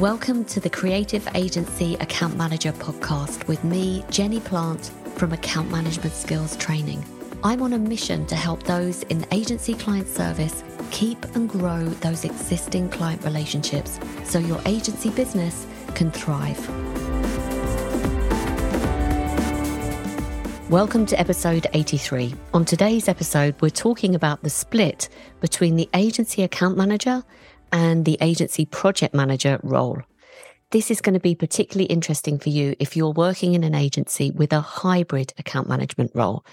Welcome to the Creative Agency Account Manager podcast with me, Jenny Plant from Account Management Skills Training. I'm on a mission to help those in agency client service keep and grow those existing client relationships so your agency business can thrive. Welcome to episode 83. On today's episode, we're talking about the split between the agency account manager and the agency project manager role. This is going to be particularly interesting for you if you're working in an agency with a hybrid account management role,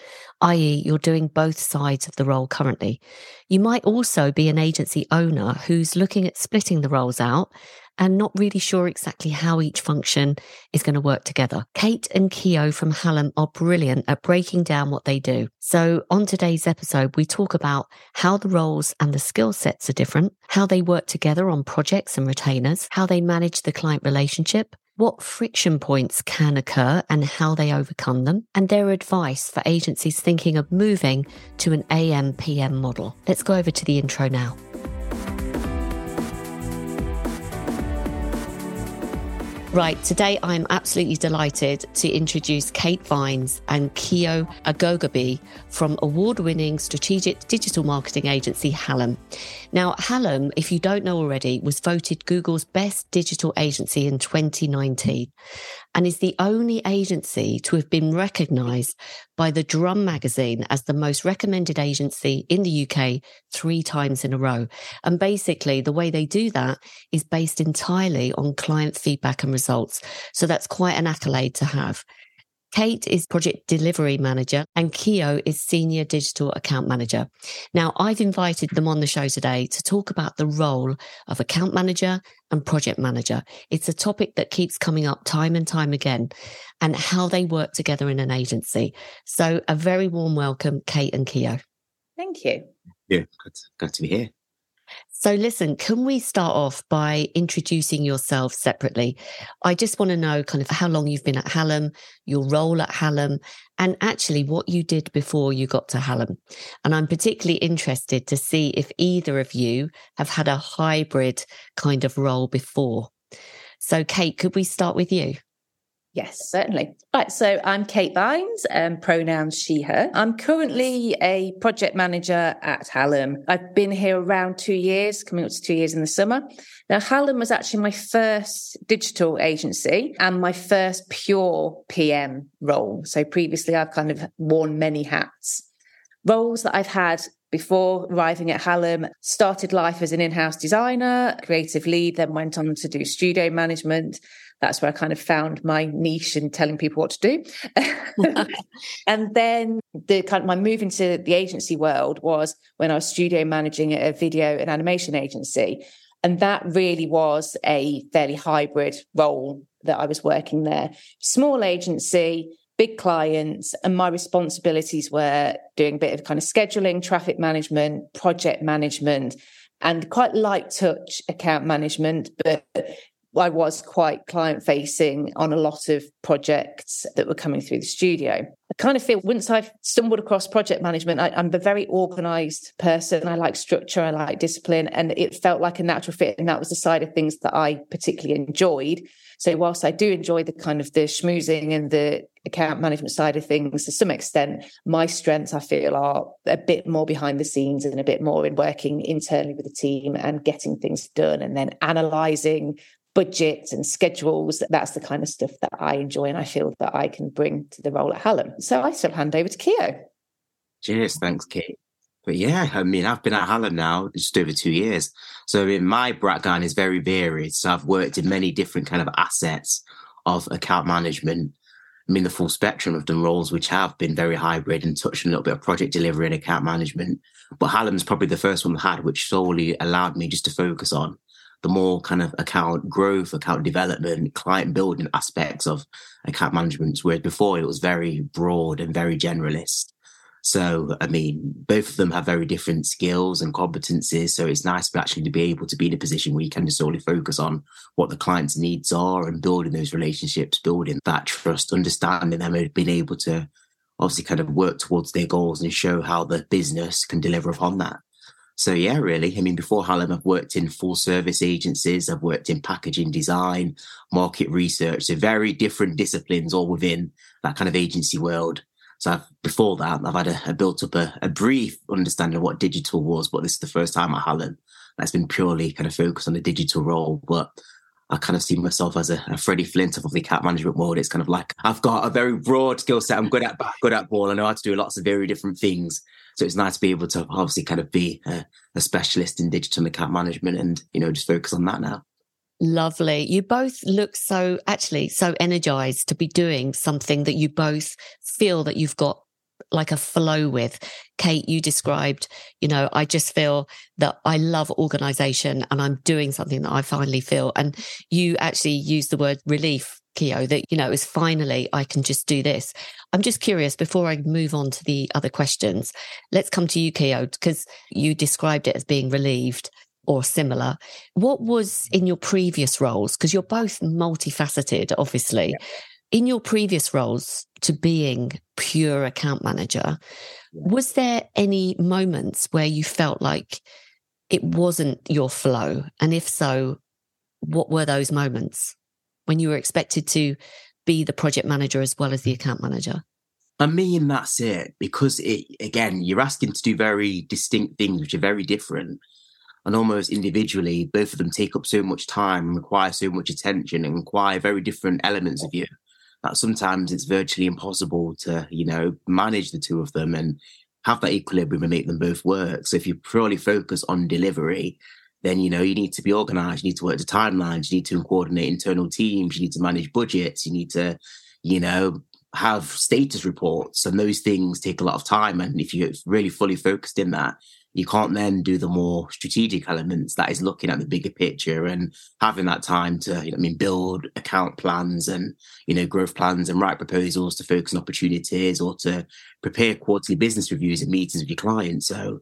i.e., you're doing both sides of the role currently. You might also be an agency owner who's looking at splitting the roles out and not really sure exactly how each function is going to work together. Kate and Kio from Hallam are brilliant at breaking down what they do. So on today's episode, we talk about how the roles and the skill sets are different, how they work together on projects and retainers, how they manage the client relationship, what friction points can occur and how they overcome them, and their advice for agencies thinking of moving to an AM PM model. Let's go over to the intro now. Right, today I'm absolutely delighted to introduce Kate Vines and Kio Aghoghogbe from award winning strategic digital marketing agency Hallam. Now, Hallam, if you don't know already, was voted Google's best digital agency in 2019 and is the only agency to have been recognized by the Drum magazine as the most recommended agency in the UK three times in a row. And basically, the way they do that is based entirely on client feedback and results. So that's quite an accolade to have. Kate is project delivery manager and Kio is senior digital account manager. Now, I've invited them on the show today to talk about the role of account manager and project manager. It's a topic that keeps coming up time and time again and how they work together in an agency. So a very warm welcome, Kate and Kio. Thank you. Yeah, good, good to be here. So, listen, can we start off by introducing yourself separately? I just want to know kind of how long you've been at Hallam, your role at Hallam, and actually what you did before you got to Hallam. And I'm particularly interested to see if either of you have had a hybrid kind of role before. So, Kate, could we start with you? Yes, certainly. Right. So I'm Kate Vines, um, pronouns she, her. I'm currently a project manager at Hallam. I've been here around two years, coming up to two years in the summer. Now, Hallam was actually my first digital agency and my first pure PM role. So previously I've kind of worn many hats. Roles that I've had before arriving at Hallam, started life as an in-house designer, creative lead, then went on to do studio management that's where I kind of found my niche in telling people what to do. and then the kind of my move into the agency world was when I was studio managing a video and animation agency. And that really was a fairly hybrid role that I was working there. Small agency, big clients, and my responsibilities were doing a bit of kind of scheduling, traffic management, project management, and quite light touch account management, but I was quite client facing on a lot of projects that were coming through the studio. I kind of feel once I've stumbled across project management, I, am a very organized person. I like structure, I like discipline, and it felt like a natural fit. And that was the side of things that I particularly enjoyed. So whilst I do enjoy the kind of the schmoozing and the account management side of things to some extent, my strengths I feel are a bit more behind the scenes and a bit more in working internally with the team and getting things done and then analyzing budgets and schedules. That's the kind of stuff that I enjoy and I feel that I can bring to the role at Hallam. So I still hand over to Kio. Cheers. Thanks, Kate. But yeah, I mean, I've been at Hallam now just over two years. So I mean, my background is very varied. So I've worked in many different kind of assets of account management. I mean, the full spectrum of the roles, which have been very hybrid and touched a little bit of project delivery and account management. But Hallam's probably the first one I had, which solely allowed me just to focus on the more kind of account growth, account development, client building aspects of account management, whereas before it was very broad and very generalist. So, I mean, both of them have very different skills and competencies. So it's nice to actually to be able to be in a position where you can just solely focus on what the client's needs are and building those relationships, building that trust, understanding them and being able to obviously kind of work towards their goals and show how the business can deliver upon that. So yeah, really. I mean, before Hallam, I've worked in full service agencies. I've worked in packaging design, market research. So very different disciplines all within that kind of agency world. So I've, before that, I've had a, built up a, a, brief understanding of what digital was, but this is the first time at Hallam that's been purely kind of focused on the digital role. But I kind of see myself as a, a Freddie Flint of the cat management world. It's kind of like I've got a very broad skill set. I'm good at good at ball. I know how to do lots of very different things. So it's nice to be able to obviously kind of be a, a specialist in digital account management and you know just focus on that now. Lovely. You both look so actually so energized to be doing something that you both feel that you've got like a flow with. Kate, you described, you know, I just feel that I love organization and I'm doing something that I finally feel. And you actually use the word relief, Kio, that, you know, is finally I can just do this. I'm just curious before I move on to the other questions. Let's come to you, Kio, because you described it as being relieved or similar. What was in your previous roles? Because you're both multifaceted, obviously. Yeah in your previous roles to being pure account manager, was there any moments where you felt like it wasn't your flow? And if so, what were those moments when you were expected to be the project manager as well as the account manager? I mean, that's it. Because it again, you're asking to do very distinct things, which are very different. And almost individually, both of them take up so much time and require so much attention and require very different elements of you that sometimes it's virtually impossible to, you know, manage the two of them and have that equilibrium and make them both work. So if you purely focus on delivery, then you know you need to be organized, you need to work the timelines, you need to coordinate internal teams, you need to manage budgets, you need to, you know, have status reports, and those things take a lot of time. And if you're really fully focused in that, you can't then do the more strategic elements that is looking at the bigger picture and having that time to, you know, I mean, build account plans and, you know, growth plans and write proposals to focus on opportunities or to prepare quarterly business reviews and meetings with your clients. So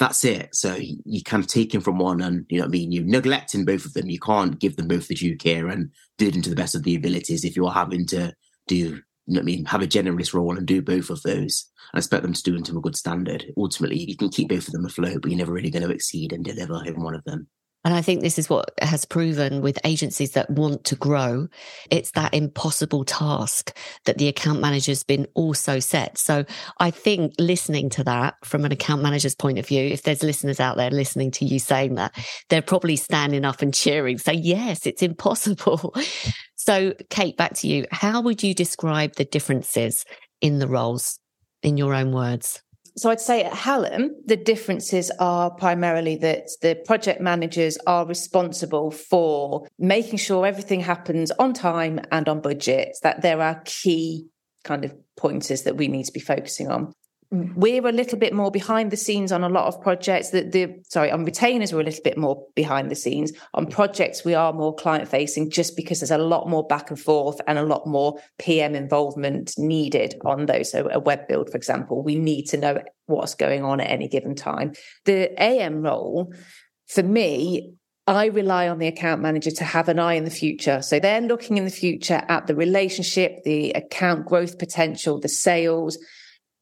that's it. So you kind of take him from one and, you know I mean? You're neglecting both of them. You can't give them both the due care and do them to the best of the abilities if you're having to do you know what I mean, have a generalist role and do both of those. I expect them to do them to a good standard. Ultimately, you can keep both of them afloat, but you're never really going to exceed and deliver in one of them. And I think this is what has proven with agencies that want to grow. It's that impossible task that the account manager's been also set. So I think listening to that from an account manager's point of view, if there's listeners out there listening to you saying that, they're probably standing up and cheering, say, yes, it's impossible. so Kate, back to you. How would you describe the differences in the roles in your own words? So I'd say at Hallam, the differences are primarily that the project managers are responsible for making sure everything happens on time and on budget, that there are key kind of pointers that we need to be focusing on we're a little bit more behind the scenes on a lot of projects. That the sorry on retainers we're a little bit more behind the scenes. On projects we are more client facing just because there's a lot more back and forth and a lot more pm involvement needed on those. So a web build for example we need to know what's going on at any given time. The am role for me I rely on the account manager to have an eye in the future. So they're looking in the future at the relationship, the account growth potential, the sales,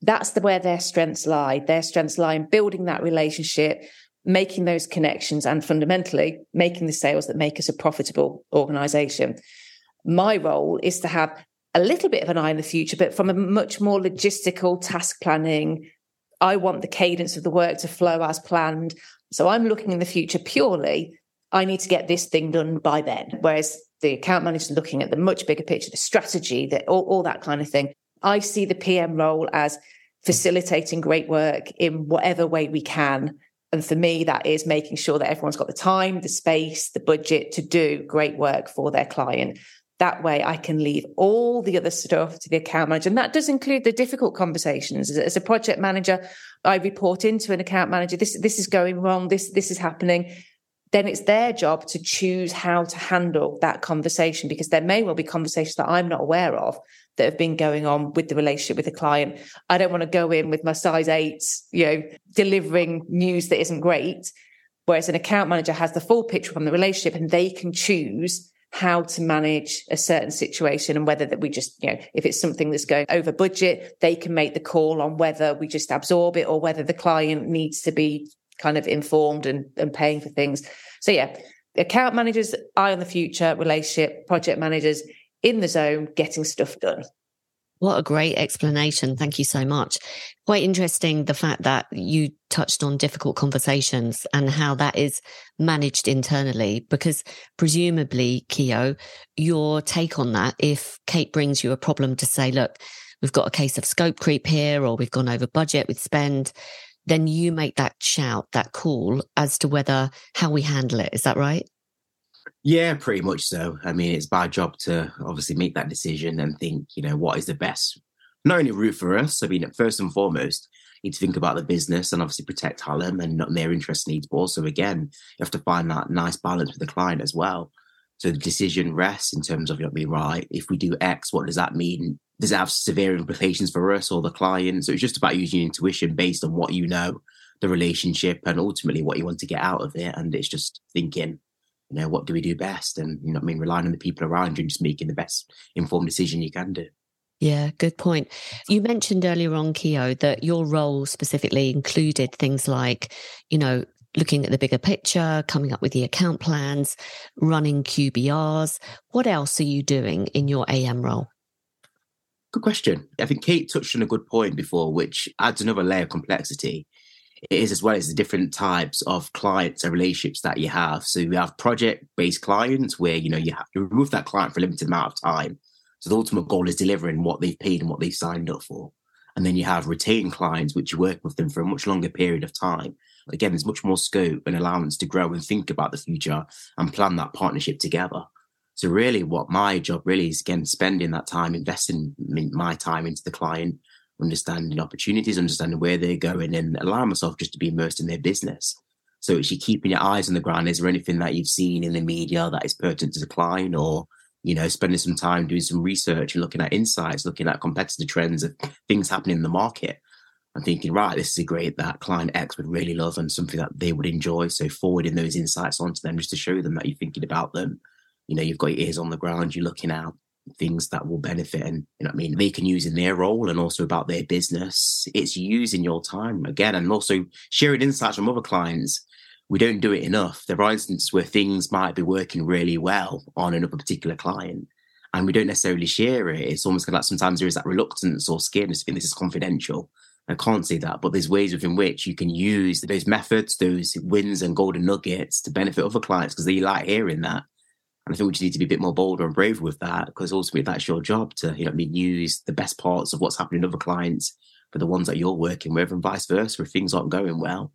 that's the, where their strengths lie. Their strengths lie in building that relationship, making those connections, and fundamentally making the sales that make us a profitable organization. My role is to have a little bit of an eye in the future, but from a much more logistical task planning. I want the cadence of the work to flow as planned. So I'm looking in the future purely. I need to get this thing done by then. Whereas the account manager is looking at the much bigger picture, the strategy, that all, all that kind of thing. I see the PM role as facilitating great work in whatever way we can. And for me, that is making sure that everyone's got the time, the space, the budget to do great work for their client. That way, I can leave all the other stuff to the account manager. And that does include the difficult conversations. As a project manager, I report into an account manager. This, this is going wrong. This, this is happening then it's their job to choose how to handle that conversation because there may well be conversations that I'm not aware of that have been going on with the relationship with the client. I don't want to go in with my size eight, you know, delivering news that isn't great. Whereas an account manager has the full picture from the relationship and they can choose how to manage a certain situation and whether that we just, you know, if it's something that's going over budget, they can make the call on whether we just absorb it or whether the client needs to be kind of informed and, and paying for things. So yeah, account managers, eye on the future, relationship, project managers in the zone, getting stuff done. What a great explanation. Thank you so much. Quite interesting the fact that you touched on difficult conversations and how that is managed internally, because presumably, Kio, your take on that, if Kate brings you a problem to say, look, we've got a case of scope creep here, or we've gone over budget with spend, then you make that shout, that call as to whether how we handle it. Is that right? Yeah, pretty much so. I mean, it's my job to obviously make that decision and think, you know, what is the best, not only route for us. I mean, first and foremost, you need to think about the business and obviously protect Hallam and not their interest needs. But also, again, you have to find that nice balance with the client as well. So the decision rests in terms of, you know, be right. If we do X, what does that mean? Does it have severe implications for us or the client? So it's just about using intuition based on what you know, the relationship, and ultimately what you want to get out of it. And it's just thinking, you know, what do we do best? And, you know I mean? Relying on the people around you and just making the best informed decision you can do. Yeah, good point. You mentioned earlier on, Kio, that your role specifically included things like, you know, looking at the bigger picture, coming up with the account plans, running QBRs. What else are you doing in your AM role? Good question. I think Kate touched on a good point before, which adds another layer of complexity it is as well as the different types of clients and relationships that you have. So you have project-based clients where you know you have to remove that client for a limited amount of time. So the ultimate goal is delivering what they've paid and what they've signed up for. And then you have retained clients, which you work with them for a much longer period of time. Again, there's much more scope and allowance to grow and think about the future and plan that partnership together. So really what my job really is again, spending that time, investing my time into the client, understanding opportunities, understanding where they're going, and allowing myself just to be immersed in their business. So actually keeping your eyes on the ground. Is there anything that you've seen in the media that is pertinent to the client or, you know, spending some time doing some research and looking at insights, looking at competitor trends of things happening in the market I'm thinking, right, this is a great that client X would really love and something that they would enjoy. So forwarding those insights onto them just to show them that you're thinking about them. You know, you've got your ears on the ground, you're looking out things that will benefit and you know I mean they can use in their role and also about their business. It's using your time again and also sharing insights from other clients. We don't do it enough. There are instances where things might be working really well on another particular client and we don't necessarily share it. It's almost like sometimes there is that reluctance or scaredness think this is confidential. I can't say that, but there's ways within which you can use those methods, those wins and golden nuggets to benefit other clients because they like hearing that. And I think we just need to be a bit more bolder and brave with that because ultimately that's your job to, you know, I mean, use the best parts of what's happening in other clients for the ones that you're working with and vice versa. If things aren't going well,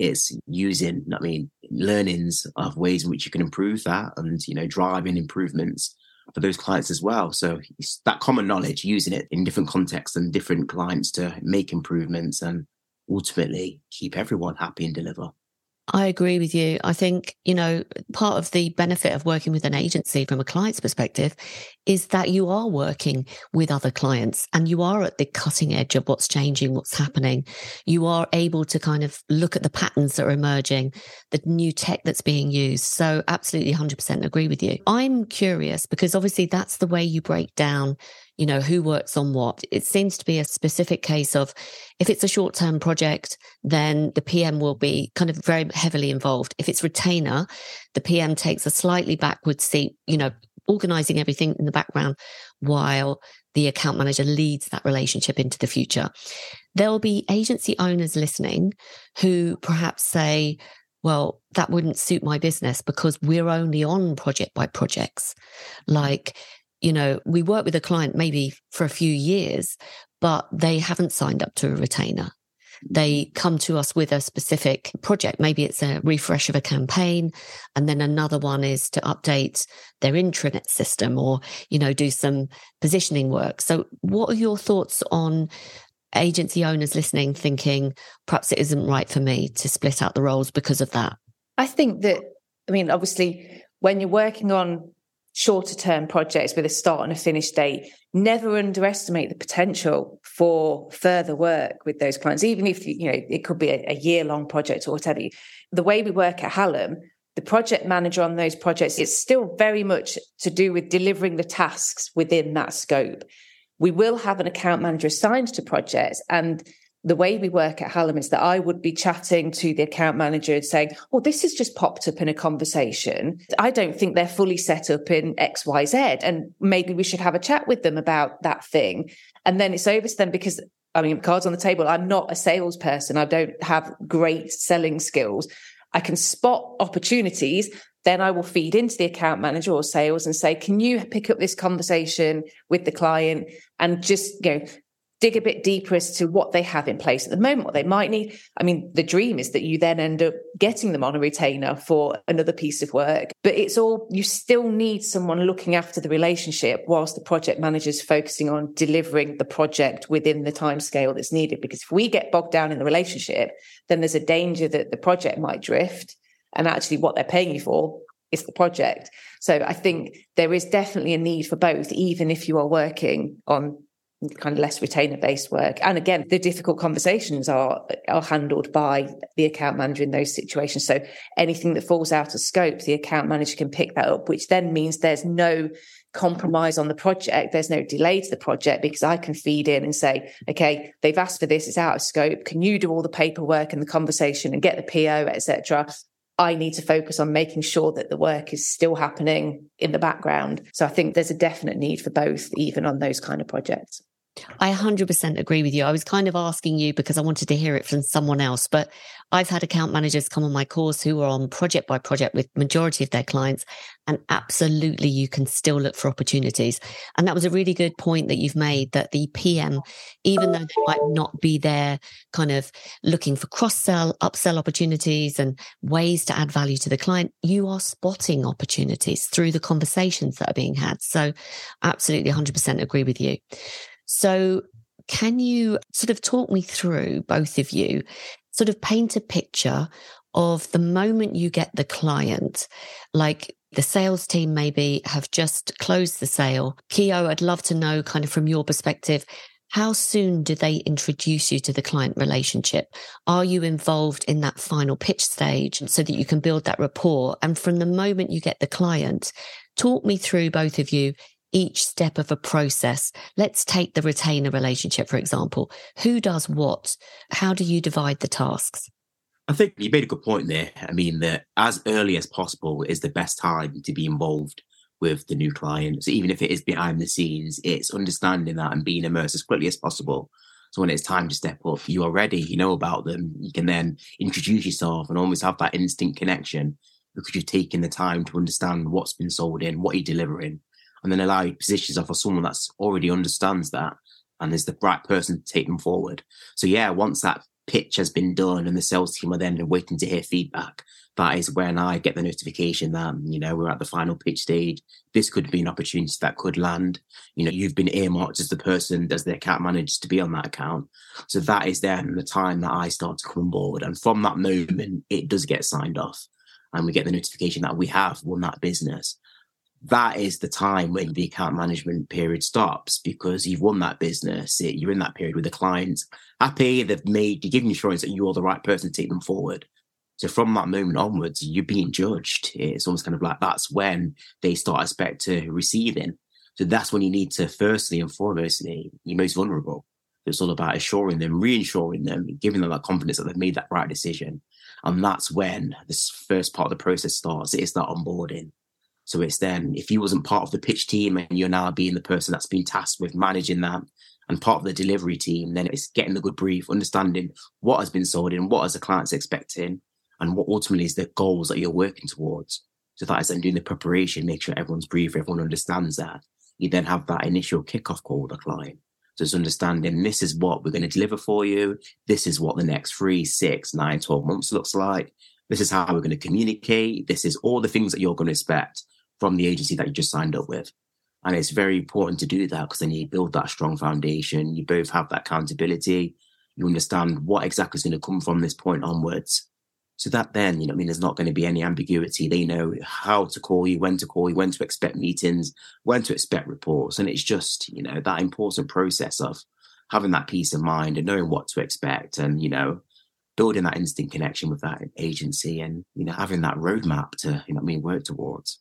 it's using, I mean, learnings of ways in which you can improve that and, you know, driving improvements for those clients as well. So that common knowledge, using it in different contexts and different clients to make improvements and ultimately keep everyone happy and deliver. I agree with you. I think, you know, part of the benefit of working with an agency from a client's perspective is that you are working with other clients and you are at the cutting edge of what's changing, what's happening. You are able to kind of look at the patterns that are emerging, the new tech that's being used. So absolutely 100% agree with you. I'm curious because obviously that's the way you break down you know, who works on what. It seems to be a specific case of if it's a short term project, then the PM will be kind of very heavily involved. If it's retainer, the PM takes a slightly backward seat, you know, organizing everything in the background while the account manager leads that relationship into the future. There'll be agency owners listening who perhaps say, well, that wouldn't suit my business because we're only on project by projects. Like you know, we work with a client maybe for a few years, but they haven't signed up to a retainer. Mm-hmm. They come to us with a specific project. Maybe it's a refresh of a campaign. And then another one is to update their intranet system or, you know, do some positioning work. So what are your thoughts on agency owners listening, thinking perhaps it isn't right for me to split out the roles because of that? I think that, I mean, obviously, when you're working on shorter term projects with a start and a finish date, never underestimate the potential for further work with those clients, even if you know it could be a, a year long project or whatever. The way we work at Hallam, the project manager on those projects, it's still very much to do with delivering the tasks within that scope. We will have an account manager assigned to projects and the way we work at Hallam is that I would be chatting to the account manager and saying, "Well, this has just popped up in a conversation. I don't think they're fully set up in X, Y, Z, and maybe we should have a chat with them about that thing." And then it's over to them because I mean, cards on the table. I'm not a salesperson. I don't have great selling skills. I can spot opportunities. Then I will feed into the account manager or sales and say, can you pick up this conversation with the client and just, you know, dig a bit deeper as to what they have in place at the moment, what they might need. I mean, the dream is that you then end up getting them on a retainer for another piece of work, but it's all, you still need someone looking after the relationship whilst the project manager is focusing on delivering the project within the time scale that's needed. Because if we get bogged down in the relationship, then there's a danger that the project might drift and actually what they're paying you for is the project. So I think there is definitely a need for both, even if you are working on kind of less retainer based work. And again, the difficult conversations are are handled by the account manager in those situations. So anything that falls out of scope, the account manager can pick that up, which then means there's no compromise on the project. There's no delay to the project because I can feed in and say, okay, they've asked for this, it's out of scope. Can you do all the paperwork and the conversation and get the PO, etc. I need to focus on making sure that the work is still happening in the background. So I think there's a definite need for both, even on those kind of projects. I 100% agree with you. I was kind of asking you because I wanted to hear it from someone else, but I've had account managers come on my course who are on project by project with majority of their clients and absolutely you can still look for opportunities. And that was a really good point that you've made that the PM, even though they might not be there kind of looking for cross sell, upsell opportunities and ways to add value to the client, you are spotting opportunities through the conversations that are being had. So absolutely 100% agree with you. So, can you sort of talk me through, both of you, sort of paint a picture of the moment you get the client, like the sales team maybe have just closed the sale. Kio, I'd love to know kind of from your perspective, how soon do they introduce you to the client relationship? Are you involved in that final pitch stage so that you can build that rapport? And from the moment you get the client, talk me through both of you each step of a process. Let's take the retainer relationship, for example. Who does what? How do you divide the tasks? I think you made a good point there. I mean, that as early as possible is the best time to be involved with the new client. So even if it is behind the scenes, it's understanding that and being immersed as quickly as possible. So when it's time to step up, you are ready, you know about them. You can then introduce yourself and almost have that instant connection because you've taken the time to understand what's been sold in, what you're delivering, and then allow you to position yourself for someone that's already understands that and is the right person to take them forward. So yeah, once that pitch has been done and the sales team are then waiting to hear feedback, that is when I get the notification that, um, you know, we're at the final pitch stage. This could be an opportunity that could land. You know, you've been earmarked as the person, as the account manager to be on that account. So that is then the time that I start to come on board. And from that moment, it does get signed off. And we get the notification that we have won that business that is the time when the account management period stops because you've won that business. You're in that period with the clients happy. They've made, you give them assurance that you're the right person to take them forward. So from that moment onwards, you're being judged. It's almost kind of like that's when they start expect to receiving. So that's when you need to firstly and foremostly, you're eh, most vulnerable. It's all about assuring them, reassuring them, giving them that confidence that they've made that right decision. And that's when this first part of the process starts. It's that onboarding. So it's then if you wasn't part of the pitch team and you're now being the person that's been tasked with managing that and part of the delivery team, then it's getting the good brief, understanding what has been sold in, what is the clients expecting, and what ultimately is the goals that you're working towards. So that is then doing the preparation, make sure everyone's brief, everyone understands that. You then have that initial kickoff call with the client. So it's understanding this is what we're going to deliver for you. This is what the next three, six, nine, 12 months looks like. This is how we're going to communicate. This is all the things that you're going to expect from the agency that you just signed up with. And it's very important to do that because then you build that strong foundation. You both have that accountability. You understand what exactly is going to come from this point onwards. So that then, you know, I mean, there's not going to be any ambiguity. They know how to call you, when to call you, when to expect meetings, when to expect reports. And it's just, you know, that important process of having that peace of mind and knowing what to expect and, you know, building that instant connection with that agency and, you know, having that roadmap to, you know, I mean, work towards.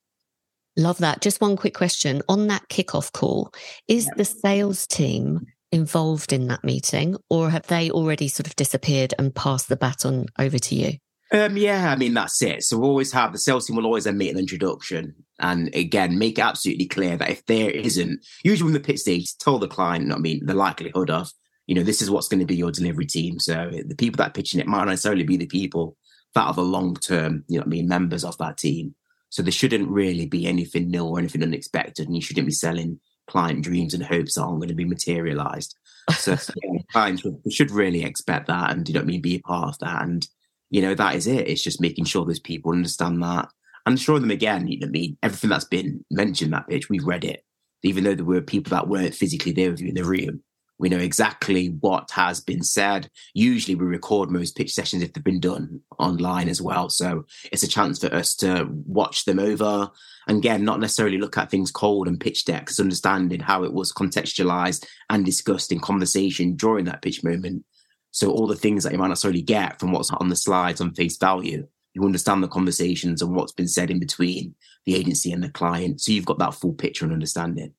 Love that. Just one quick question on that kickoff call. Is the sales team involved in that meeting or have they already sort of disappeared and passed the baton over to you? Um, yeah, I mean, that's it. So we'll always have the sales team will always then make an introduction and again, make it absolutely clear that if there isn't, usually when the pitch stage, tell the client, I mean, the likelihood of, you know, this is what's going to be your delivery team. So the people that are pitching it might not necessarily be the people that are the long term, you know, I mean, members of that team. So there shouldn't really be anything nil or anything unexpected, and you shouldn't be selling client dreams and hopes that aren't going to be materialized. So yeah, clients should really expect that, and you know, I mean, be a part of that. And you know, that is it. It's just making sure those people understand that and showing them again. You know, I mean, everything that's been mentioned that pitch, we've read it, even though there were people that weren't physically there with you in the room. We know exactly what has been said. Usually, we record most pitch sessions if they've been done online as well. So it's a chance for us to watch them over. And again, not necessarily look at things cold and pitch decks, understanding how it was contextualized and discussed in conversation during that pitch moment. So all the things that you might not necessarily get from what's on the slides on face value, you understand the conversations and what's been said in between the agency and the client. So you've got that full picture and understanding.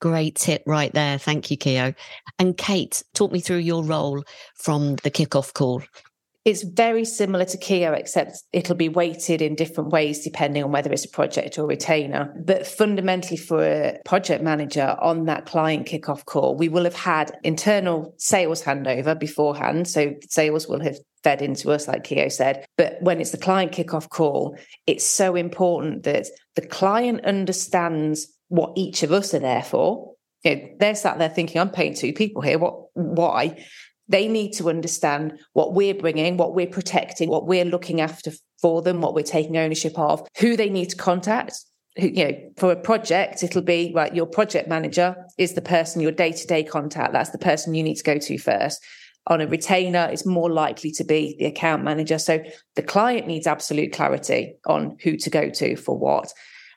Great tip right there. Thank you, Kio. And Kate, talk me through your role from the kickoff call. It's very similar to Kio, except it'll be weighted in different ways depending on whether it's a project or retainer. But fundamentally, for a project manager on that client kickoff call, we will have had internal sales handover beforehand. So sales will have fed into us, like Kio said. But when it's the client kickoff call, it's so important that the client understands what each of us are there for. You know, they're sat there thinking, I'm paying two people here. What, why? They need to understand what we're bringing, what we're protecting, what we're looking after for them, what we're taking ownership of, who they need to contact. You know, for a project, it'll be right. Your project manager is the person, your day to day contact. That's the person you need to go to first. On a retainer, it's more likely to be the account manager. So the client needs absolute clarity on who to go to for what.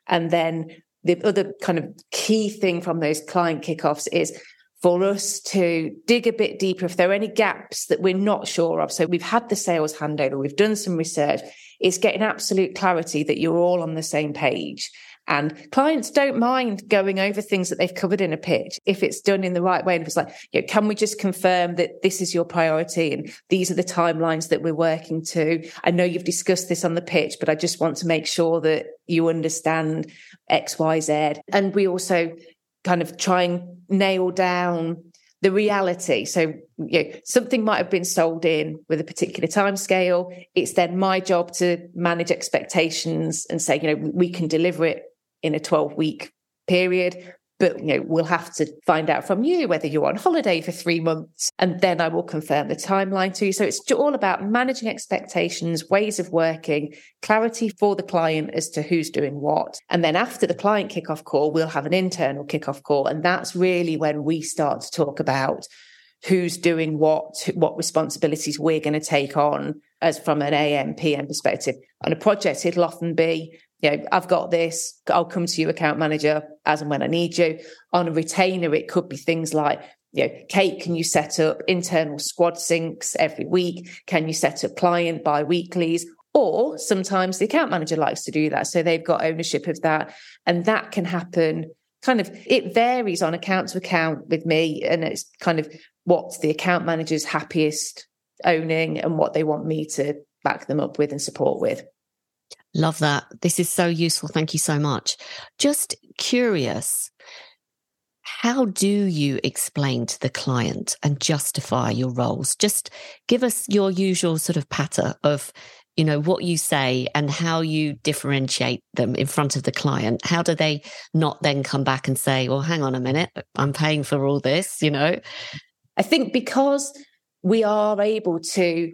And then the other kind of key thing from those client kickoffs is for us to dig a bit deeper if there are any gaps that we're not sure of. So we've had the sales handover, we've done some research. It's getting absolute clarity that you're all on the same page. And clients don't mind going over things that they've covered in a pitch if it's done in the right way. And if it's like, you know, can we just confirm that this is your priority and these are the timelines that we're working to? I know you've discussed this on the pitch, but I just want to make sure that you understand X, Y, Z. And we also kind of try and nail down the reality. So, you know, something might have been sold in with a particular time scale. It's then my job to manage expectations and say, you know, we can deliver it in a 12 week period. But you know, we'll have to find out from you whether you're on holiday for three months, and then I will confirm the timeline to you. So it's all about managing expectations, ways of working, clarity for the client as to who's doing what. And then after the client kickoff call, we'll have an internal kickoff call. And that's really when we start to talk about who's doing what, what responsibilities we're going to take on as from an AM, PM perspective. On a project, it'll often be you know, I've got this, I'll come to you, account manager, as and when I need you. On a retainer, it could be things like, you know, Kate, can you set up internal squad syncs every week? Can you set up client bi weeklies? Or sometimes the account manager likes to do that. So they've got ownership of that. And that can happen kind of, it varies on account to account with me. And it's kind of what the account manager's happiest owning and what they want me to back them up with and support with. Love that. This is so useful. Thank you so much. Just curious, how do you explain to the client and justify your roles? Just give us your usual sort of patter of, you know, what you say and how you differentiate them in front of the client. How do they not then come back and say, well, hang on a minute, I'm paying for all this, you know? I think because we are able to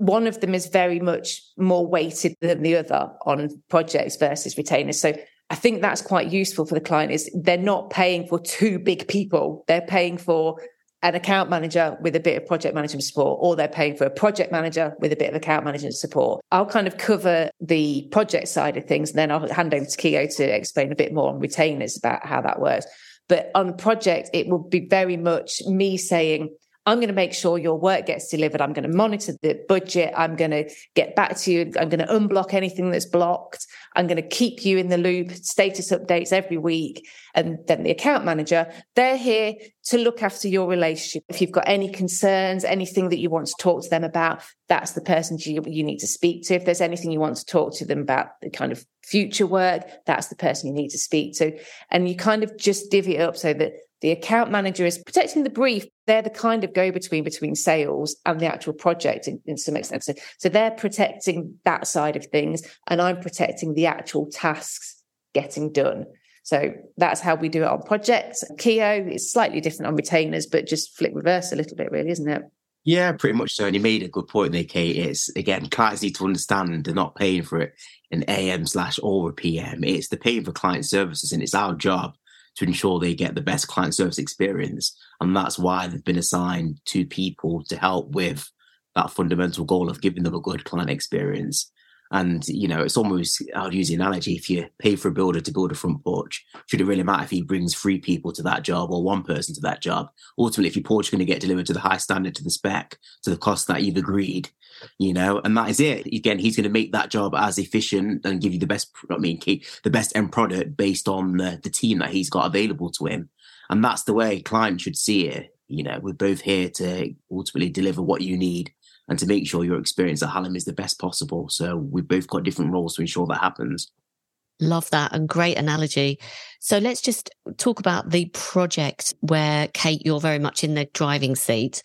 one of them is very much more weighted than the other on projects versus retainers. So I think that's quite useful for the client is they're not paying for two big people. They're paying for an account manager with a bit of project management support, or they're paying for a project manager with a bit of account management support. I'll kind of cover the project side of things, and then I'll hand over to Kio to explain a bit more on retainers about how that works. But on the project, it will be very much me saying, I'm going to make sure your work gets delivered. I'm going to monitor the budget. I'm going to get back to you. I'm going to unblock anything that's blocked. I'm going to keep you in the loop, status updates every week. And then the account manager, they're here to look after your relationship. If you've got any concerns, anything that you want to talk to them about, that's the person you, need to speak to. If there's anything you want to talk to them about, the kind of future work, that's the person you need to speak to. And you kind of just divvy it up so that the account manager is protecting the brief. They're the kind of go between between sales and the actual project in, in some extent. So, so they're protecting that side of things, and I'm protecting the actual tasks getting done. So that's how we do it on projects. Kio is slightly different on retainers, but just flip reverse a little bit, really, isn't it? Yeah, pretty much so. And you made a good point there, Kate. It's again, clients need to understand they're not paying for it in AM slash or a PM. It's the paying for client services, and it's our job to ensure they get the best client service experience. And that's why they've been assigned to people to help with that fundamental goal of giving them a good client experience. And, you know, it's almost, I'll use the analogy if you pay for a builder to build a front porch, should it really matter if he brings three people to that job or one person to that job? Ultimately, if your porch is going to get delivered to the high standard, to the spec, to the cost that you've agreed, you know, and that is it. Again, he's going to make that job as efficient and give you the best, I mean, the best end product based on the, the team that he's got available to him. And that's the way clients should see it. You know, we're both here to ultimately deliver what you need and to make sure your experience at Hallam is the best possible. So we've both got different roles to ensure that happens. Love that and great analogy. So let's just talk about the project where Kate, you're very much in the driving seat.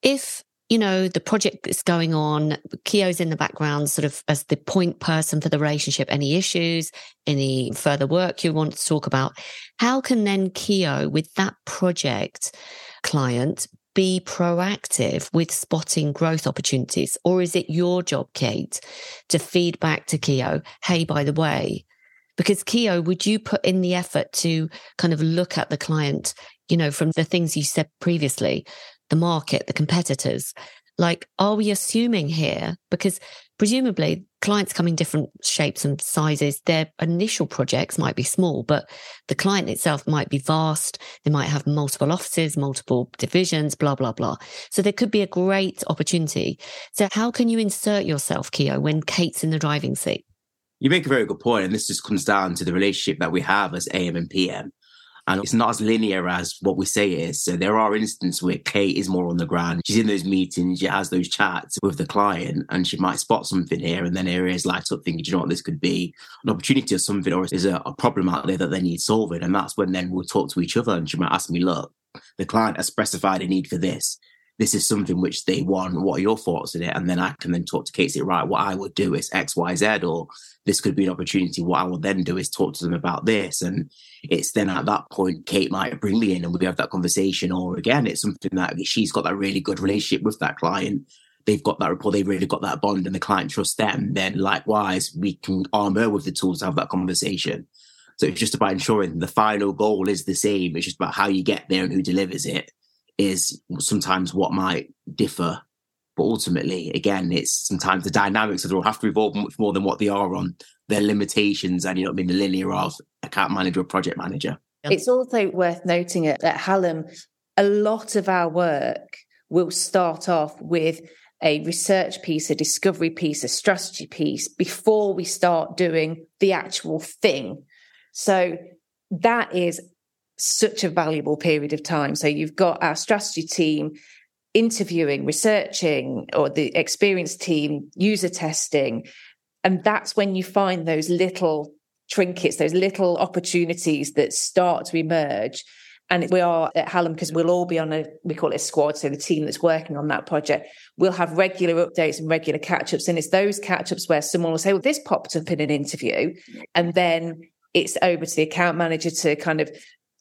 If you know, the project is going on. Kio's in the background, sort of as the point person for the relationship. Any issues, any further work you want to talk about? How can then Kio, with that project client, be proactive with spotting growth opportunities? Or is it your job, Kate, to feed back to Kio, hey, by the way, because Kio, would you put in the effort to kind of look at the client, you know, from the things you said previously, the market, the competitors. Like, are we assuming here? Because presumably clients come in different shapes and sizes. Their initial projects might be small, but the client itself might be vast. They might have multiple offices, multiple divisions, blah, blah, blah. So there could be a great opportunity. So how can you insert yourself, Kio, when Kate's in the driving seat? You make a very good point, and this just comes down to the relationship that we have as AM and PM and it's not as linear as what we say it is. So there are instances where Kate is more on the ground. She's in those meetings, she has those chats with the client, and she might spot something here, and then her ears light up thinking, do you know what, this could be an opportunity or something, or is a, a problem out there that they need solving? And that's when then we'll talk to each other, and she might ask me, look, the client has specified a need for this this is something which they want. What are your thoughts on it? And then I can then talk to Kate, say, right, what I would do is X, Y, Z, or this could be an opportunity. What I will then do is talk to them about this. And it's then at that point, Kate might bring me in and we have that conversation. Or again, it's something that she's got that really good relationship with that client. They've got that rapport, they've really got that bond, and the client trusts them. Then likewise, we can arm her with the tools to have that conversation. So it's just about ensuring the final goal is the same. It's just about how you get there and who delivers it is sometimes what might differ. But ultimately, again, it's sometimes the dynamics of the role have to evolve much more than what they are on their limitations and you know I mean the linear of account manager or project manager. It's also worth noting at, at Hallam, a lot of our work will start off with a research piece, a discovery piece, a strategy piece before we start doing the actual thing. So that is such a valuable period of time. So you've got our strategy team interviewing, researching, or the experienced team user testing. And that's when you find those little trinkets, those little opportunities that start to emerge. And we are at Hallam because we'll all be on a, we call it a squad. So the team that's working on that project will have regular updates and regular catch ups. And it's those catch ups where someone will say, well, this popped up in an interview. And then it's over to the account manager to kind of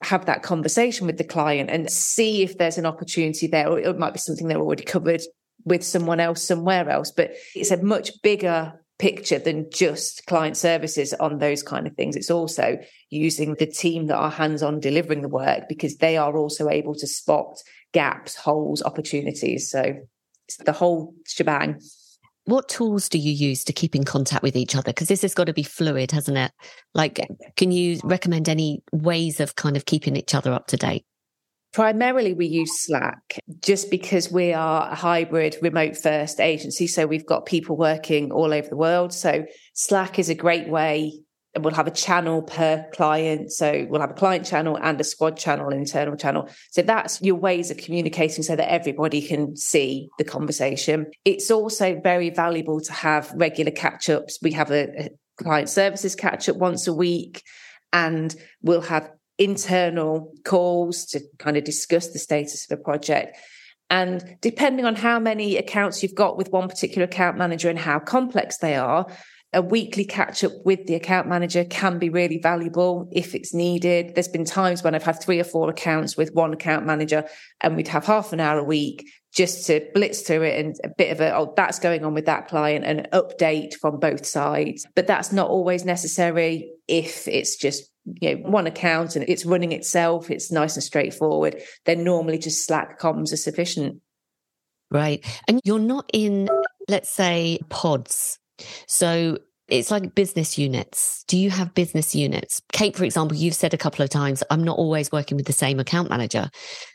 have that conversation with the client and see if there's an opportunity there, or it might be something they're already covered with someone else somewhere else. But it's a much bigger picture than just client services on those kind of things. It's also using the team that are hands on delivering the work because they are also able to spot gaps, holes, opportunities. So it's the whole shebang. What tools do you use to keep in contact with each other? Because this has got to be fluid, hasn't it? Like, can you recommend any ways of kind of keeping each other up to date? Primarily, we use Slack just because we are a hybrid remote first agency. So we've got people working all over the world. So Slack is a great way. We'll have a channel per client. So we'll have a client channel and a squad channel, an internal channel. So that's your ways of communicating so that everybody can see the conversation. It's also very valuable to have regular catch ups. We have a, a client services catch up once a week and we'll have internal calls to kind of discuss the status of a project. And depending on how many accounts you've got with one particular account manager and how complex they are, a weekly catch up with the account manager can be really valuable if it's needed. There's been times when I've had three or four accounts with one account manager and we'd have half an hour a week just to blitz through it and a bit of a, oh, that's going on with that client and an update from both sides. But that's not always necessary if it's just you know one account and it's running itself it's nice and straightforward then normally just slack comms are sufficient right and you're not in let's say pods so it's like business units. Do you have business units? Kate, for example, you've said a couple of times, I'm not always working with the same account manager.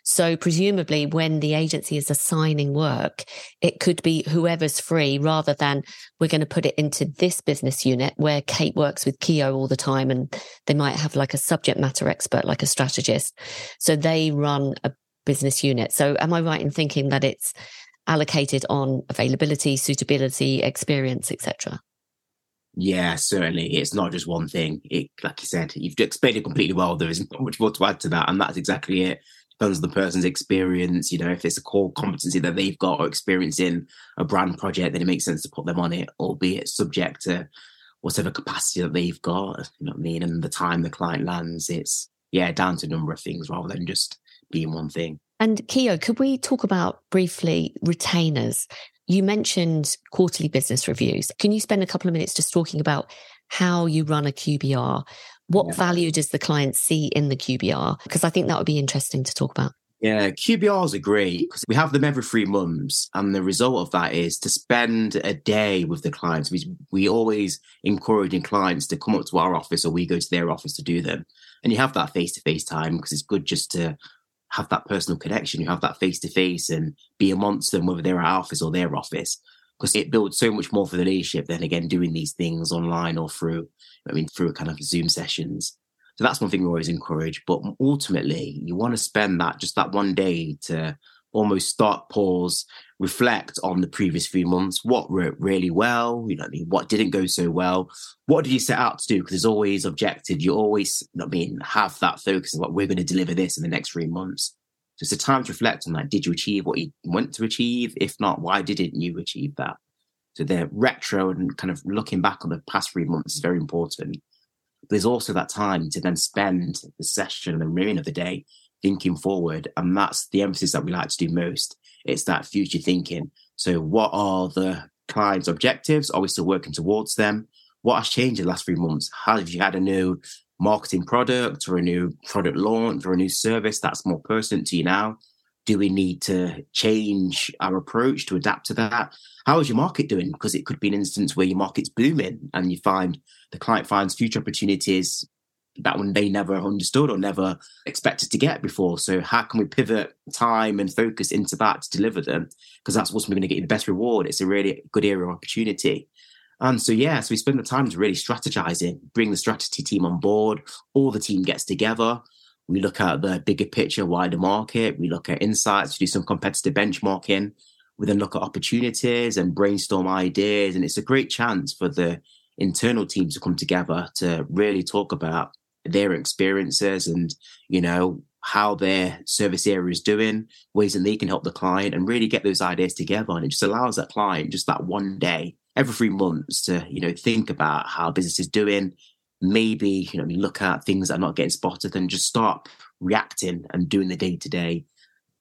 So presumably when the agency is assigning work, it could be whoever's free rather than we're going to put it into this business unit where Kate works with Kio all the time and they might have like a subject matter expert, like a strategist. So they run a business unit. So am I right in thinking that it's allocated on availability, suitability, experience, etc.? Yeah, certainly. It's not just one thing. It, like you said, you've explained it completely well. There isn't much more to add to that, and that's exactly it. Depends on the person's experience. You know, if it's a core competency that they've got or experience in a brand project, then it makes sense to put them on it, albeit subject to whatever capacity that they've got. You know what I mean? And the time the client lands, it's yeah, down to a number of things rather than just being one thing. And Kio, could we talk about briefly retainers? You mentioned quarterly business reviews. Can you spend a couple of minutes just talking about how you run a QBR? What yeah. value does the client see in the QBR? Because I think that would be interesting to talk about. Yeah, QBRs are great because we have them every three months. And the result of that is to spend a day with the clients. We, we always encouraging clients to come up to our office or we go to their office to do them. And you have that face to face time because it's good just to have that personal connection, you have that face to face and be amongst them, whether they're at office or their office, because it builds so much more for the leadership than again doing these things online or through, I mean, through kind of Zoom sessions. So that's one thing we always encourage. But ultimately, you want to spend that just that one day to almost start, pause, reflect on the previous few months. What worked really well? You know what I mean? What didn't go so well? What did you set out to do? Because there's always objective. You always, I mean, have that focus of what we're going to deliver this in the next three months. So it's a time to reflect on that. Did you achieve what you want to achieve? If not, why didn't you achieve that? So the retro and kind of looking back on the past three months is very important. There's also that time to then spend the session, and the remaining of the day, thinking forward. And that's the emphasis that we like to do most. It's that future thinking. So, what are the client's objectives? Are we still working towards them? What has changed in the last three months? Have you had a new marketing product or a new product launch or a new service that's more pertinent to you now? Do we need to change our approach to adapt to that? How is your market doing? Because it could be an instance where your market's booming and you find the client finds future opportunities that one they never understood or never expected to get before. So how can we pivot time and focus into that to deliver them? Because that's what's going to get you the best reward. It's a really good area of opportunity. And so, yeah, so we spend the time to really strategizing, bring the strategy team on board. All the team gets together. We look at the bigger picture, wider market. We look at insights, we do some competitive benchmarking. We then look at opportunities and brainstorm ideas. And it's a great chance for the internal teams to come together to really talk about their experiences and, you know, how their service area is doing, ways that they can help the client and really get those ideas together. And it just allows that client just that one day every three months to, you know, think about how business is doing, maybe, you know, look at things that are not getting spotted and just start reacting and doing the day to day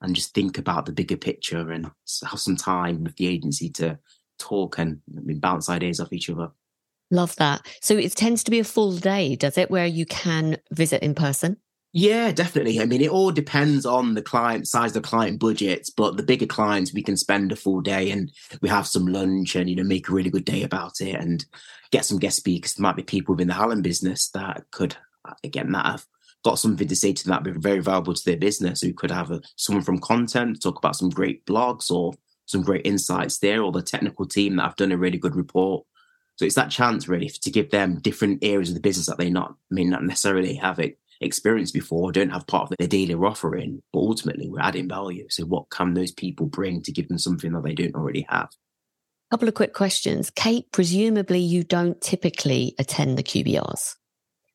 and just think about the bigger picture and have some time with the agency to talk and I mean, bounce ideas off each other. Love that. So it tends to be a full day, does it, where you can visit in person? Yeah, definitely. I mean, it all depends on the client size, the client budgets, but the bigger clients, we can spend a full day and we have some lunch and, you know, make a really good day about it and get some guest speakers. There might be people within the Hallam business that could, again, that have got something to say to that, be very valuable to their business. We could have a, someone from content talk about some great blogs or some great insights there, or the technical team that have done a really good report. So it's that chance really to give them different areas of the business that they not may not necessarily have it experienced before, don't have part of their daily offering, but ultimately we're adding value. So what can those people bring to give them something that they don't already have? A couple of quick questions. Kate, presumably you don't typically attend the QBRs.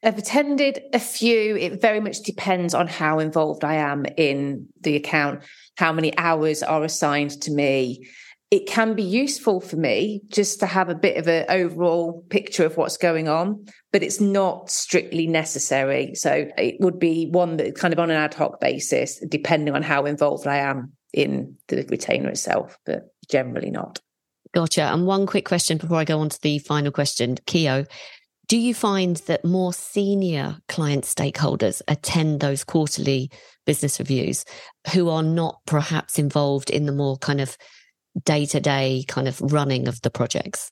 I've attended a few. It very much depends on how involved I am in the account, how many hours are assigned to me. It can be useful for me just to have a bit of an overall picture of what's going on, but it's not strictly necessary. So it would be one that kind of on an ad hoc basis, depending on how involved I am in the retainer itself, but generally not. Gotcha. And one quick question before I go on to the final question. Kio, do you find that more senior client stakeholders attend those quarterly business reviews who are not perhaps involved in the more kind of day to day kind of running of the projects?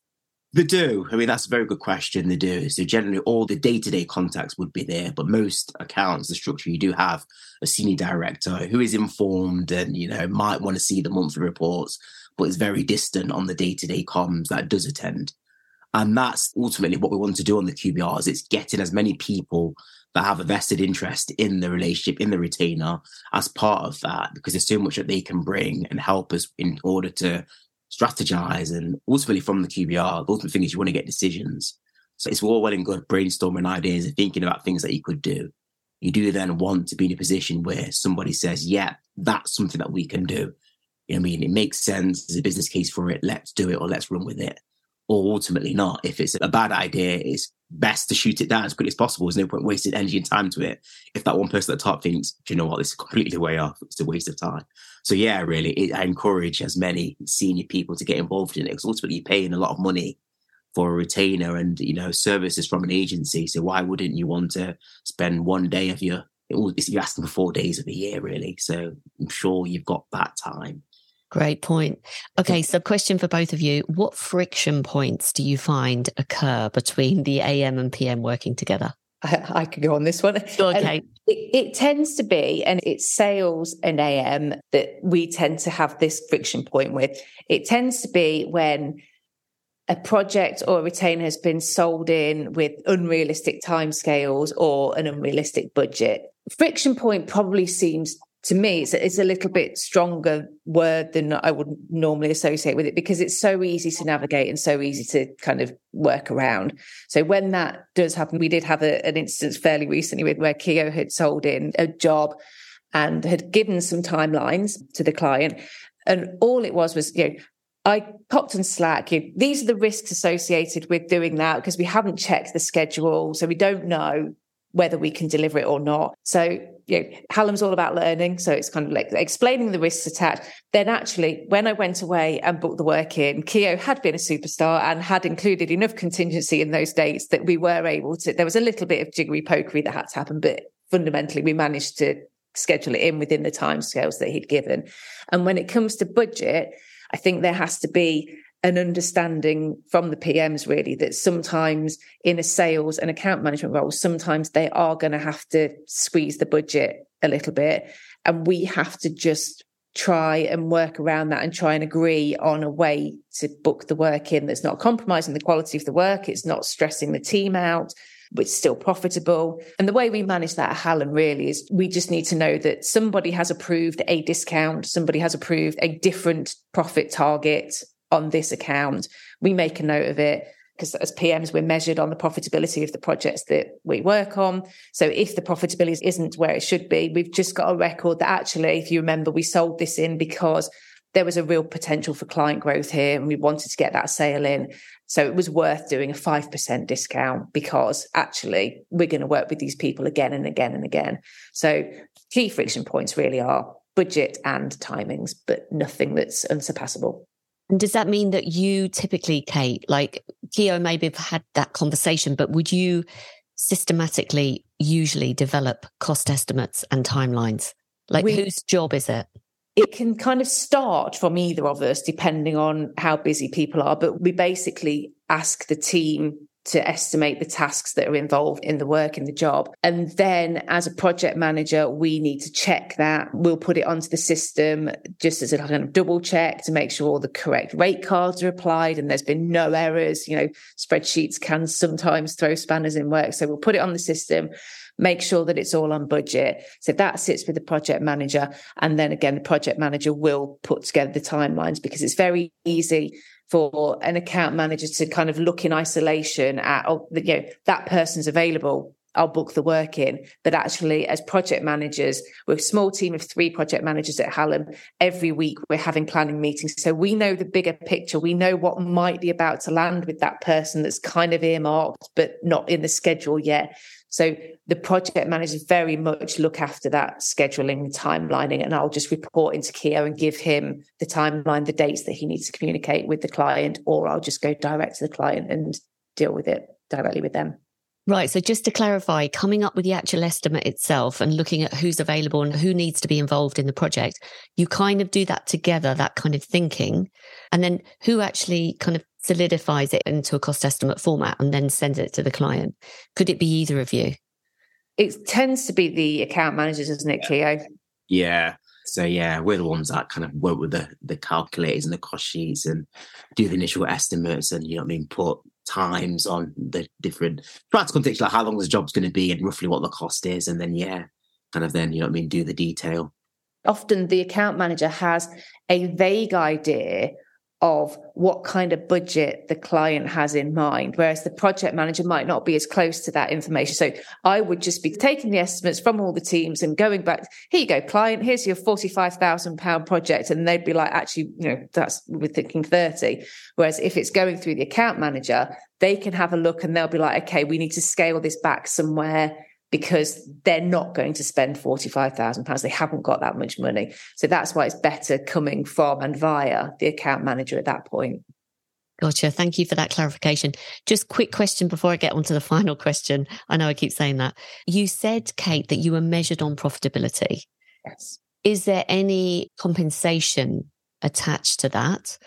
They do. I mean, that's a very good question. They do. So generally, all the day-to-day contacts would be there, but most accounts, the structure, you do have a senior director who is informed and you know might want to see the monthly reports, but is very distant on the day-to-day comms that does attend. And that's ultimately what we want to do on the QBRs. It's getting as many people that have a vested interest in the relationship, in the retainer, as part of that, because there's so much that they can bring and help us in order to strategize. And ultimately, from the QBR, the ultimate thing is you want to get decisions. So it's all well and good brainstorming ideas and thinking about things that you could do. You do then want to be in a position where somebody says, yeah, that's something that we can do. You know I mean? It makes sense. There's a business case for it. Let's do it or let's run with it or ultimately not. If it's a bad idea, it's best to shoot it down as quickly as possible. There's no point wasting energy and time to it. If that one person at the top thinks, do you know what, this is completely way off, it's a waste of time. So yeah, really, it, I encourage as many senior people to get involved in it because ultimately you're paying a lot of money for a retainer and you know services from an agency. So why wouldn't you want to spend one day of your you're asking for four days of a year, really. So I'm sure you've got that time. Great point. Okay, so question for both of you. What friction points do you find occur between the AM and PM working together? I, I could go on this one. Okay. It, it, tends to be, and it's sales and AM that we tend to have this friction point with. It tends to be when a project or a retainer has been sold in with unrealistic timescales or an unrealistic budget. Friction point probably seems to me, it's, it's a little bit stronger word than I would normally associate with it because it's so easy to navigate and so easy to kind of work around. So when that does happen, we did have a, an instance fairly recently with where Kio had sold in a job and had given some timelines to the client. And all it was was, you know, I popped on Slack. You know, these are the risks associated with doing that because we haven't checked the schedule. So we don't know whether we can deliver it or not. So, you know, Hallam's all about learning. So it's kind of like explaining the risks attached. Then actually, when I went away and booked the work in, Kio had been a superstar and had included enough contingency in those dates that we were able to, there was a little bit of jiggery pokery that had to happen, but fundamentally we managed to schedule it in within the timescales that he'd given. And when it comes to budget, I think there has to be an understanding from the PMs really that sometimes in a sales and account management role, sometimes they are going to have to squeeze the budget a little bit. And we have to just try and work around that and try and agree on a way to book the work in that's not compromising the quality of the work. It's not stressing the team out but still profitable. And the way we manage that at Hallam really is we just need to know that somebody has approved a discount, somebody has approved a different profit target on this account. We make a note of it because as PMs, we're measured on the profitability of the projects that we work on. So if the profitability isn't where it should be, we've just got a record that actually, if you remember, we sold this in because there was a real potential for client growth here and we wanted to get that sale in. So it was worth doing a 5% discount because actually we're going to work with these people again and again and again. So key friction points really are budget and timings, but nothing that's unsurpassable. And does that mean that you typically, Kate, like Kio maybe have had that conversation, but would you systematically usually develop cost estimates and timelines? Like we, whose job is it? It can kind of start from either of us, depending on how busy people are. But we basically ask the team to estimate the tasks that are involved in the work in the job. And then as a project manager, we need to check that. We'll put it onto the system just as a kind of double check to make sure all the correct rate cards are applied and there's been no errors. You know, spreadsheets can sometimes throw spanners in work. So we'll put it on the system make sure that it's all on budget. So that sits with the project manager. And then again, the project manager will put together the timelines because it's very easy for an account manager to kind of look in isolation at, oh, you know, that person's available. I'll book the work in. But actually, as project managers, we're a small team of three project managers at Hallam. Every week, we're having planning meetings. So we know the bigger picture. We know what might be about to land with that person that's kind of earmarked, but not in the schedule yet. So the project managers very much look after that scheduling, timelining, and I'll just report into Kio and give him the timeline, the dates that he needs to communicate with the client, or I'll just go direct to the client and deal with it directly with them. Right. So just to clarify, coming up with the actual estimate itself and looking at who's available and who needs to be involved in the project, you kind of do that together, that kind of thinking. And then who actually kind of solidifies it into a cost estimate format and then sends it to the client? Could it be either of you? It tends to be the account managers, doesn't it, Kio? Yeah. So yeah, we're the ones that kind of work with the the calculators and the cost sheets and do the initial estimates and you know what I mean, put times on the different try to context like how long the job's going to be and roughly what the cost is, and then yeah, kind of then you know what I mean, do the detail. Often the account manager has a vague idea of what kind of budget the client has in mind, whereas the project manager might not be as close to that information. So I would just be taking the estimates from all the teams and going back, here you go, client, here's your £45,000 project. And they'd be like, actually, you know, that's, we're thinking 30. Whereas if it's going through the account manager, they can have a look and they'll be like, okay, we need to scale this back somewhere because they're not going to spend £45,000. They haven't got that much money. So that's why it's better coming from and via the account manager at that point. Gotcha. Thank you for that clarification. Just quick question before I get on to the final question. I know I keep saying that. You said, Kate, that you were measured on profitability. Yes. Is there any compensation attached to that?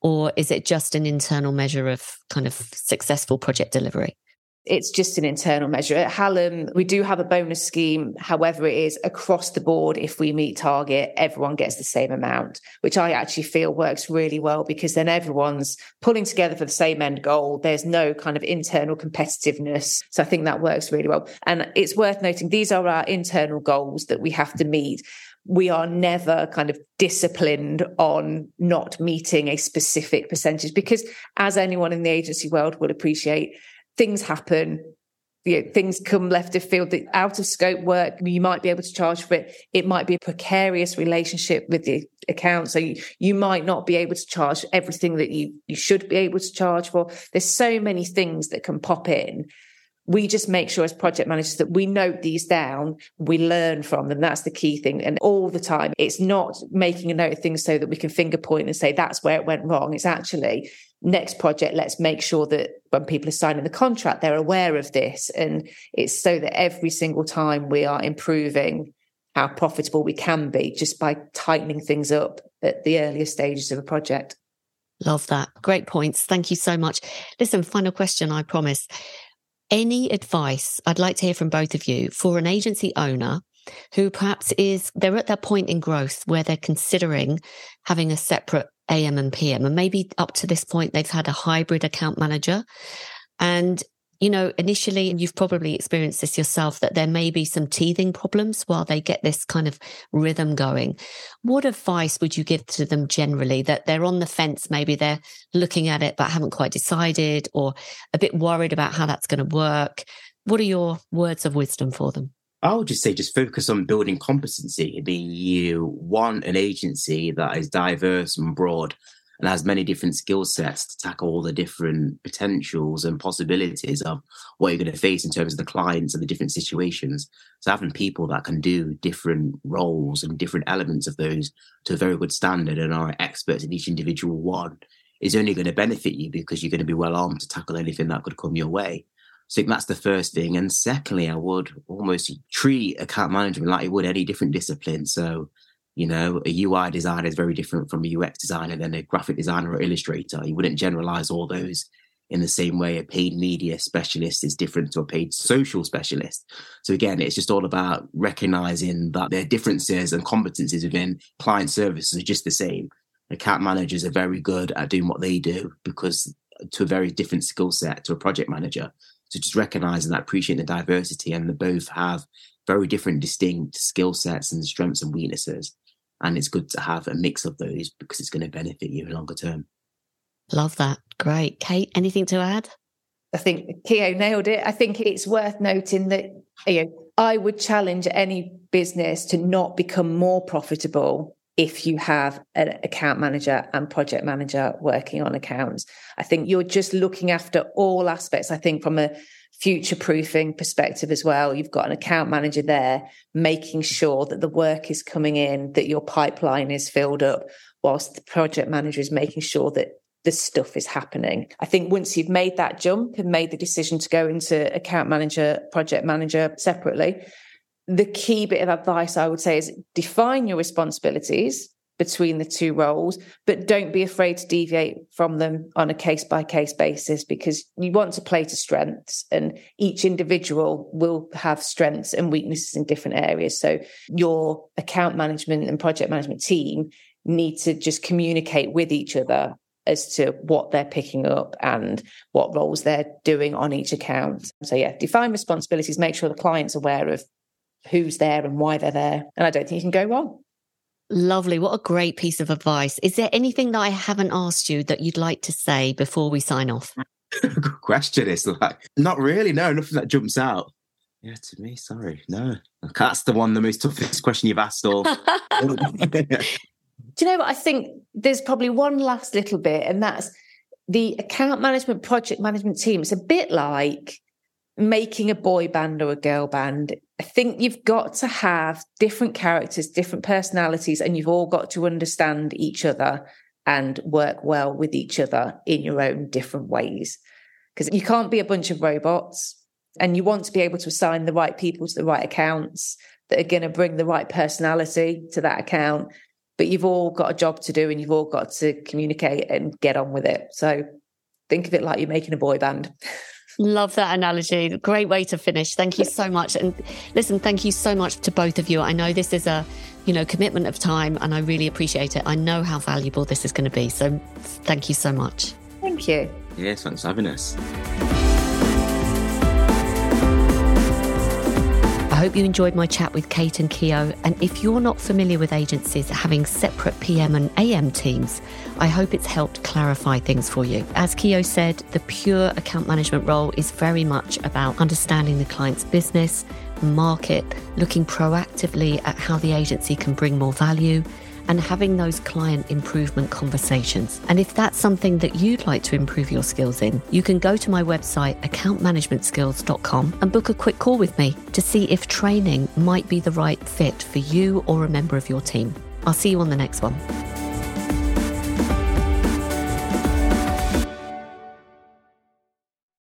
Or is it just an internal measure of kind of successful project delivery? It's just an internal measure. At Hallam, we do have a bonus scheme. However, it is across the board. If we meet target, everyone gets the same amount, which I actually feel works really well because then everyone's pulling together for the same end goal. There's no kind of internal competitiveness. So I think that works really well. And it's worth noting these are our internal goals that we have to meet we are never kind of disciplined on not meeting a specific percentage because as anyone in the agency world would appreciate things happen you know, things come left of field that out of scope work you might be able to charge for it. It might be a precarious relationship with the account so you, you might not be able to charge everything that you you should be able to charge for. There's so many things that can pop in we just make sure as project managers that we note these down, we learn from them. That's the key thing. And all the time, it's not making a note of things so that we can finger point and say that's where it went wrong. It's actually next project, let's make sure that when people are signing the contract, they're aware of this. And it's so that every single time we are improving how profitable we can be just by tightening things up at the earlier stages of a project. Love that. Great points. Thank you so much. Listen, final question, I promise. Any advice I'd like to hear from both of you for an agency owner who perhaps is, they're at that point in growth where they're considering having a separate AM and PM. And maybe up to this point, they've had a hybrid account manager. And, you know, initially, and you've probably experienced this yourself, that there may be some teething problems while they get this kind of rhythm going. What advice would you give to them generally that they're on the fence? Maybe they're looking at it, but haven't quite decided or a bit worried about how that's going to work. What are your words of wisdom for them? I would just say just focus on building competency. Being you want an agency that is diverse and broad and has many different skill sets to tackle all the different potentials and possibilities of what you're going to face in terms of the clients and the different situations. So having people that can do different roles and different elements of those to a very good standard and are experts in each individual one is only going to benefit you because you're going to be well armed to tackle anything that could come your way. So that's the first thing. And secondly, I would almost treat account management like you would any different discipline. So, you know, a UI designer is very different from a UX designer than a graphic designer or illustrator. You wouldn't generalize all those in the same way a paid media specialist is different to a paid social specialist. So again, it's just all about recognizing that their differences and competencies within client services are just the same. Account managers are very good at doing what they do because to a very different skill set to a project manager. So just recognizing that, appreciating the diversity, and they both have very different, distinct skill sets and strengths and weaknesses. And it's good to have a mix of those because it's going to benefit you longer term. Love that. Great. Kate, anything to add? I think Kio nailed it. I think it's worth noting that you know, I would challenge any business to not become more profitable if you have an account manager and project manager working on accounts. I think you're just looking after all aspects. I think from a future proofing perspective as well, you've got an account manager there making sure that the work is coming in, that your pipeline is filled up, whilst the project manager is making sure that the stuff is happening. I think once you've made that jump and made the decision to go into account manager, project manager separately, the key bit of advice I would say is define your responsibilities between the two roles, but don't be afraid to deviate from them on a case by case basis because you want to play to strengths and each individual will have strengths and weaknesses in different areas. So your account management and project management team need to just communicate with each other as to what they're picking up and what roles they're doing on each account. So yeah, define responsibilities, make sure the client's aware of who's there and why they're there. And I don't think you can go wrong. Lovely. What a great piece of advice. Is there anything that I haven't asked you that you'd like to say before we sign off? Good question. It's like, not really. No, nothing that jumps out. Yeah, to me, sorry. No. That's the one, the most toughest question you've asked all. Do you know what? I think there's probably one last little bit, and that's the account management, project management team. It's a bit like making a boy band or a girl band. I think you've got to have different characters, different personalities, and you've all got to understand each other and work well with each other in your own different ways. Because you can't be a bunch of robots and you want to be able to assign the right people to the right accounts that are going to bring the right personality to that account. But you've all got a job to do and you've all got to communicate and get on with it. So think of it like you're making a boy band. Love that analogy. Great way to finish. Thank you so much. And listen, thank you so much to both of you. I know this is a, you know, commitment of time and I really appreciate it. I know how valuable this is going to be. So thank you so much. Thank you. Yes, thanks for having us. I hope you enjoyed my chat with Kate and Kio. And if you're not familiar with agencies having separate PM and AM teams, I hope it's helped clarify things for you. As Kio said, the pure account management role is very much about understanding the client's business, market, looking proactively at how the agency can bring more value and having those client improvement conversations. And if that's something that you'd like to improve your skills in, you can go to my website, accountmanagementskills.com, and book a quick call with me to see if training might be the right fit for you or a member of your team. I'll see you on the next one.